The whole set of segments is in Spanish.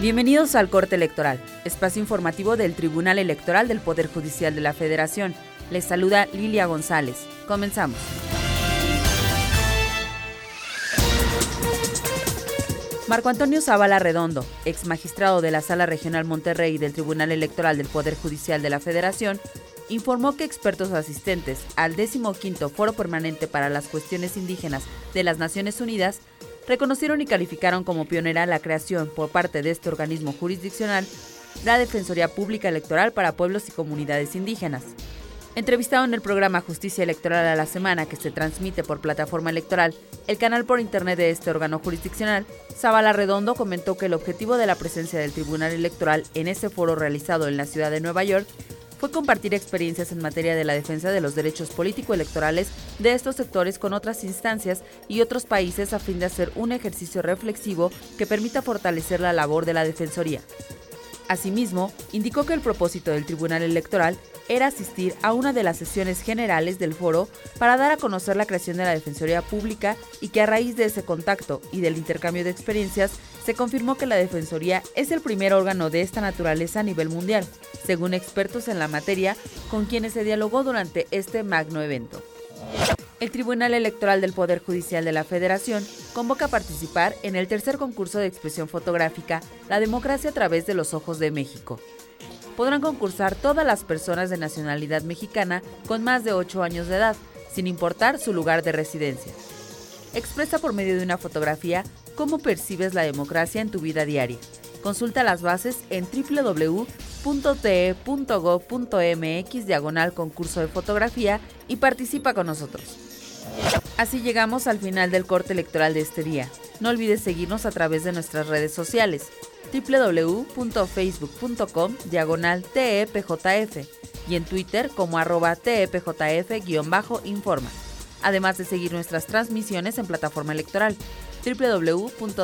Bienvenidos al Corte Electoral, espacio informativo del Tribunal Electoral del Poder Judicial de la Federación. Les saluda Lilia González. Comenzamos. Marco Antonio Zavala Redondo, ex magistrado de la Sala Regional Monterrey del Tribunal Electoral del Poder Judicial de la Federación, informó que expertos asistentes al 15 Foro Permanente para las Cuestiones Indígenas de las Naciones Unidas reconocieron y calificaron como pionera la creación por parte de este organismo jurisdiccional la Defensoría Pública Electoral para Pueblos y Comunidades Indígenas. Entrevistado en el programa Justicia Electoral a la Semana que se transmite por plataforma electoral, el canal por internet de este órgano jurisdiccional, Zabala Redondo comentó que el objetivo de la presencia del Tribunal Electoral en ese foro realizado en la ciudad de Nueva York fue compartir experiencias en materia de la defensa de los derechos político-electorales de estos sectores con otras instancias y otros países a fin de hacer un ejercicio reflexivo que permita fortalecer la labor de la Defensoría. Asimismo, indicó que el propósito del Tribunal Electoral era asistir a una de las sesiones generales del foro para dar a conocer la creación de la Defensoría Pública y que a raíz de ese contacto y del intercambio de experiencias se confirmó que la Defensoría es el primer órgano de esta naturaleza a nivel mundial, según expertos en la materia con quienes se dialogó durante este magno evento. El Tribunal Electoral del Poder Judicial de la Federación convoca a participar en el tercer concurso de expresión fotográfica La democracia a través de los ojos de México. Podrán concursar todas las personas de nacionalidad mexicana con más de 8 años de edad, sin importar su lugar de residencia. Expresa por medio de una fotografía cómo percibes la democracia en tu vida diaria. Consulta las bases en www.te.gov.mx diagonal concurso de fotografía y participa con nosotros. Así llegamos al final del corte electoral de este día. No olvides seguirnos a través de nuestras redes sociales www.facebook.com diagonal TEPJF y en Twitter como arroba TEPJF-informa, además de seguir nuestras transmisiones en plataforma electoral www.te.gov.mx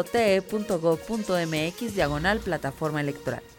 diagonal plataforma electoral.